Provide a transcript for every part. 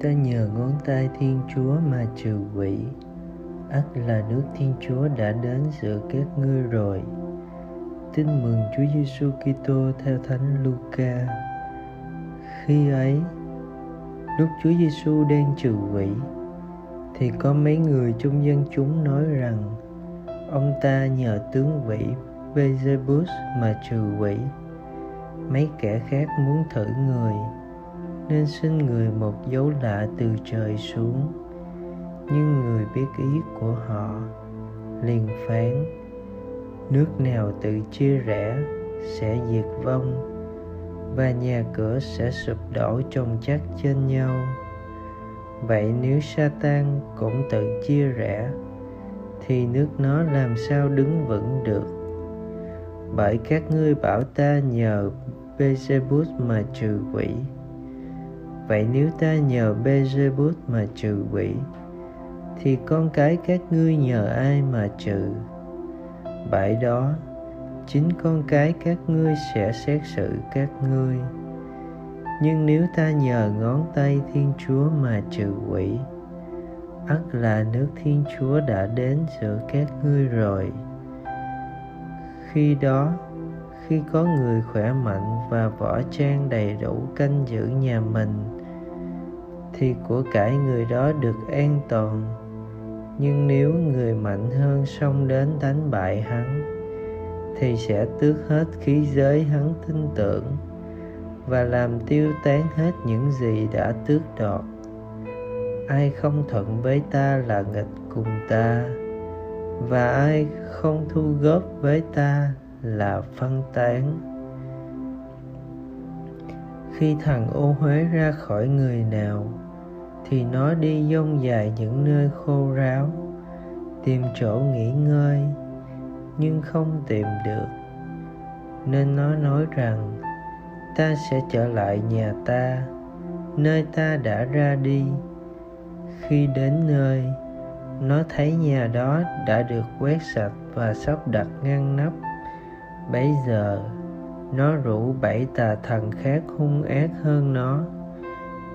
ta nhờ ngón tay thiên chúa mà trừ quỷ. Ắt là nước thiên chúa đã đến giữa các ngươi rồi. Tin mừng chúa giêsu kitô theo thánh luca. Khi ấy, lúc chúa giêsu đang trừ quỷ, thì có mấy người trong dân chúng nói rằng, ông ta nhờ tướng quỷ Beelzebus mà trừ quỷ. Mấy kẻ khác muốn thử người nên xin người một dấu lạ từ trời xuống. Nhưng người biết ý của họ, liền phán, nước nào tự chia rẽ sẽ diệt vong, và nhà cửa sẽ sụp đổ chồng chất trên nhau. Vậy nếu Satan cũng tự chia rẽ, thì nước nó làm sao đứng vững được? Bởi các ngươi bảo ta nhờ Beelzebub mà trừ quỷ vậy nếu ta nhờ Beelzebub mà trừ quỷ, thì con cái các ngươi nhờ ai mà trừ? Bãi đó, chính con cái các ngươi sẽ xét xử các ngươi. Nhưng nếu ta nhờ ngón tay thiên chúa mà trừ quỷ, ắt là nước thiên chúa đã đến giữa các ngươi rồi. Khi đó, khi có người khỏe mạnh và võ trang đầy đủ canh giữ nhà mình thì của cải người đó được an toàn. Nhưng nếu người mạnh hơn xông đến đánh bại hắn, thì sẽ tước hết khí giới hắn tin tưởng và làm tiêu tán hết những gì đã tước đoạt. Ai không thuận với ta là nghịch cùng ta, và ai không thu góp với ta là phân tán. Khi thằng ô huế ra khỏi người nào thì nó đi dông dài những nơi khô ráo, tìm chỗ nghỉ ngơi, nhưng không tìm được. Nên nó nói rằng, ta sẽ trở lại nhà ta, nơi ta đã ra đi. Khi đến nơi, nó thấy nhà đó đã được quét sạch và sắp đặt ngăn nắp. Bấy giờ, nó rủ bảy tà thần khác hung ác hơn nó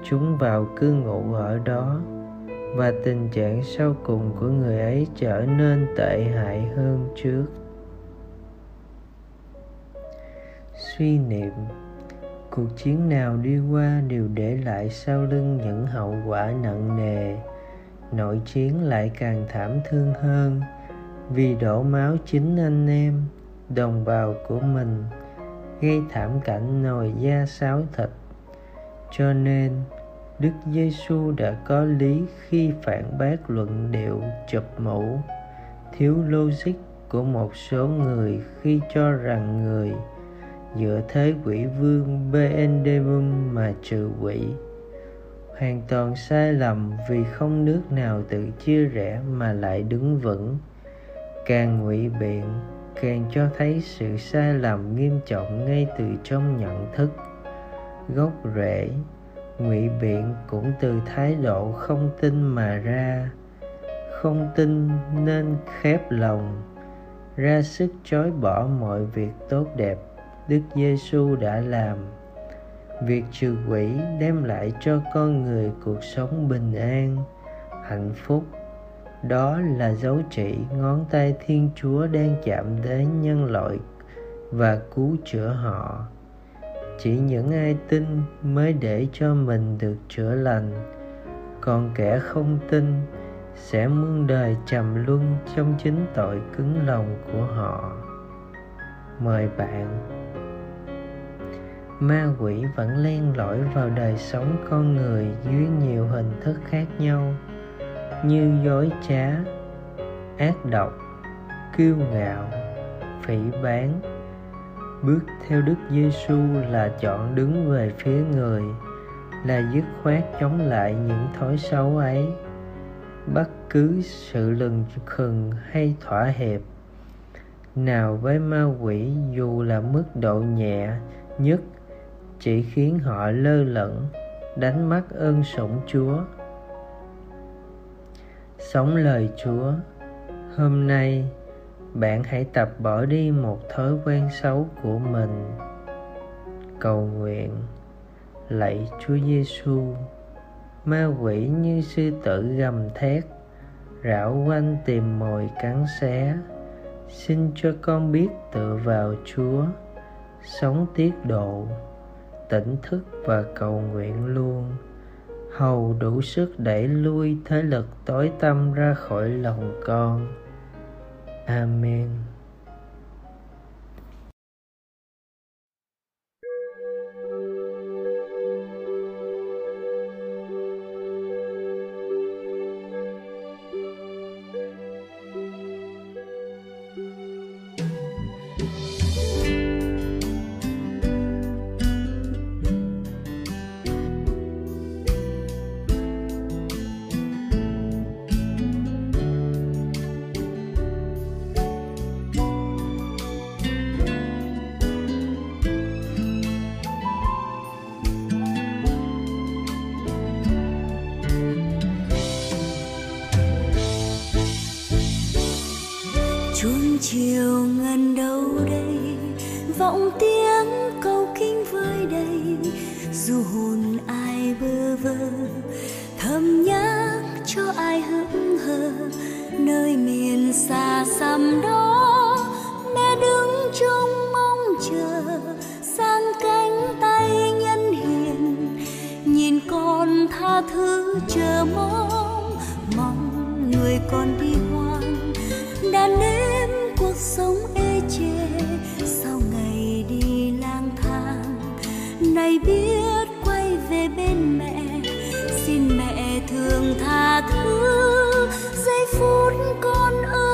chúng vào cư ngụ ở đó, và tình trạng sau cùng của người ấy trở nên tệ hại hơn trước. Suy niệm, cuộc chiến nào đi qua đều để lại sau lưng những hậu quả nặng nề. Nội chiến lại càng thảm thương hơn, vì đổ máu chính anh em, đồng bào của mình, gây thảm cảnh nồi da sáo thịt cho nên, Đức Giêsu đã có lý khi phản bác luận điệu chụp mũ. Thiếu logic của một số người khi cho rằng người dựa thế quỷ vương Beendemum mà trừ quỷ. Hoàn toàn sai lầm vì không nước nào tự chia rẽ mà lại đứng vững. Càng ngụy biện, càng cho thấy sự sai lầm nghiêm trọng ngay từ trong nhận thức gốc rễ, ngụy biện cũng từ thái độ không tin mà ra. Không tin nên khép lòng, ra sức chối bỏ mọi việc tốt đẹp đức giêsu đã làm. Việc trừ quỷ đem lại cho con người cuộc sống bình an, hạnh phúc. Đó là dấu chỉ ngón tay thiên chúa đang chạm đến nhân loại và cứu chữa họ chỉ những ai tin mới để cho mình được chữa lành. Còn kẻ không tin sẽ muôn đời trầm luân trong chính tội cứng lòng của họ. Mời bạn. Ma quỷ vẫn len lỏi vào đời sống con người dưới nhiều hình thức khác nhau, như dối trá, ác độc, kiêu ngạo, phỉ báng bước theo đức giêsu là chọn đứng về phía người, là dứt khoát chống lại những thói xấu ấy. Bất cứ sự lừng khừng hay thỏa hiệp nào với ma quỷ dù là mức độ nhẹ nhất chỉ khiến họ lơ lửng, đánh mất ơn sủng chúa. Sống lời chúa, hôm nay bạn hãy tập bỏ đi một thói quen xấu của mình. Cầu nguyện. Lạy chúa giêsu. Ma quỷ như sư tử gầm thét, rảo quanh tìm mồi cắn xé. Xin cho con biết tựa vào chúa, sống tiết độ, tỉnh thức và cầu nguyện luôn. Hầu đủ sức đẩy lui thế lực tối tâm ra khỏi lòng con. Amen chiều ngân đâu đây? Vọng tiếng câu kinh vơi đây. Dù hồn ai bơ vơ, thầm nhắc cho ai hững hờ. Nơi miền xa xăm đó, mẹ đứng trông mong chờ. Sang cánh tay nhân hiền, nhìn con tha thứ chờ mong. Mong người con đi thầy biết quay về bên mẹ, xin mẹ thương tha thứ. Giây phút con ơi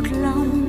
một lòng